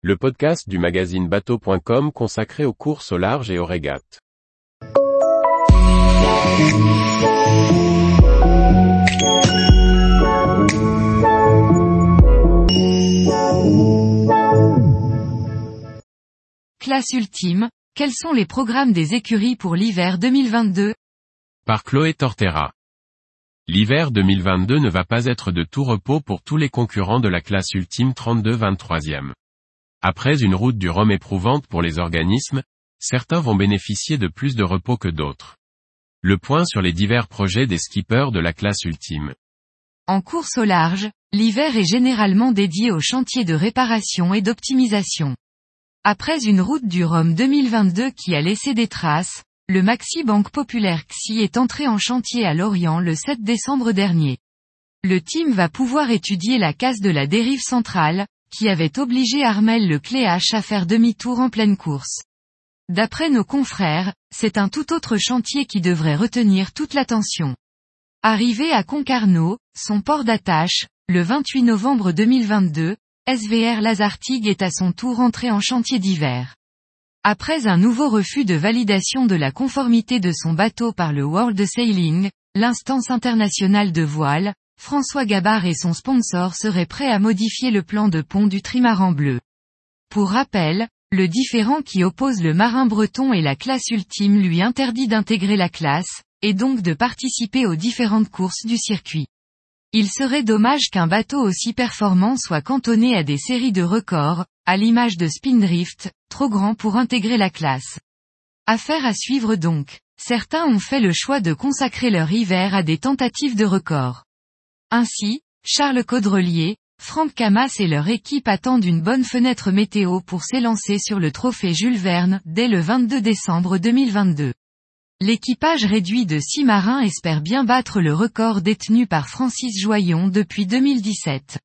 le podcast du magazine bateau.com consacré aux courses au large et aux régates. Classe ultime, quels sont les programmes des écuries pour l'hiver 2022 Par Chloé Tortera. L'hiver 2022 ne va pas être de tout repos pour tous les concurrents de la classe ultime 32-23e. Après une route du Rhum éprouvante pour les organismes, certains vont bénéficier de plus de repos que d'autres. Le point sur les divers projets des skippers de la classe ultime. En course au large, l'hiver est généralement dédié aux chantiers de réparation et d'optimisation. Après une route du Rhum 2022 qui a laissé des traces, le Maxi Banque Populaire XI est entré en chantier à Lorient le 7 décembre dernier. Le team va pouvoir étudier la casse de la dérive centrale, qui avait obligé Armel le Cléache à faire demi-tour en pleine course. D'après nos confrères, c'est un tout autre chantier qui devrait retenir toute l'attention. Arrivé à Concarneau, son port d'attache, le 28 novembre 2022, SVR Lazartigue est à son tour entré en chantier d'hiver. Après un nouveau refus de validation de la conformité de son bateau par le World Sailing, l'instance internationale de voile, François Gabard et son sponsor seraient prêts à modifier le plan de pont du trimaran bleu. Pour rappel, le différent qui oppose le marin breton et la classe ultime lui interdit d'intégrer la classe, et donc de participer aux différentes courses du circuit. Il serait dommage qu'un bateau aussi performant soit cantonné à des séries de records, à l'image de Spindrift, trop grand pour intégrer la classe. Affaire à suivre donc. Certains ont fait le choix de consacrer leur hiver à des tentatives de records. Ainsi, Charles Caudrelier, Franck Camas et leur équipe attendent une bonne fenêtre météo pour s'élancer sur le trophée Jules Verne dès le 22 décembre 2022. L'équipage réduit de six marins espère bien battre le record détenu par Francis Joyon depuis 2017.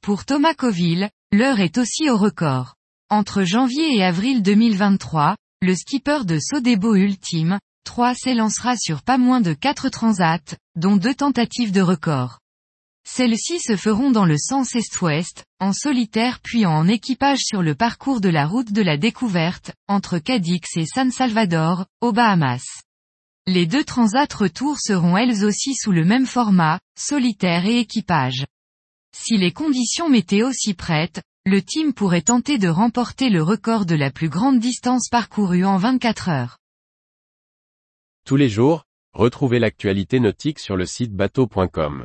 Pour Thomas Coville, l'heure est aussi au record. Entre janvier et avril 2023, le skipper de Sodebo Ultime, 3 s'élancera sur pas moins de 4 transats, dont deux tentatives de record. Celles-ci se feront dans le sens est-ouest, en solitaire puis en équipage sur le parcours de la route de la découverte, entre Cadix et San Salvador, aux Bahamas. Les deux transats retour seront elles aussi sous le même format, solitaire et équipage. Si les conditions météo s'y prêtent, le team pourrait tenter de remporter le record de la plus grande distance parcourue en 24 heures. Tous les jours, retrouvez l'actualité nautique sur le site bateau.com.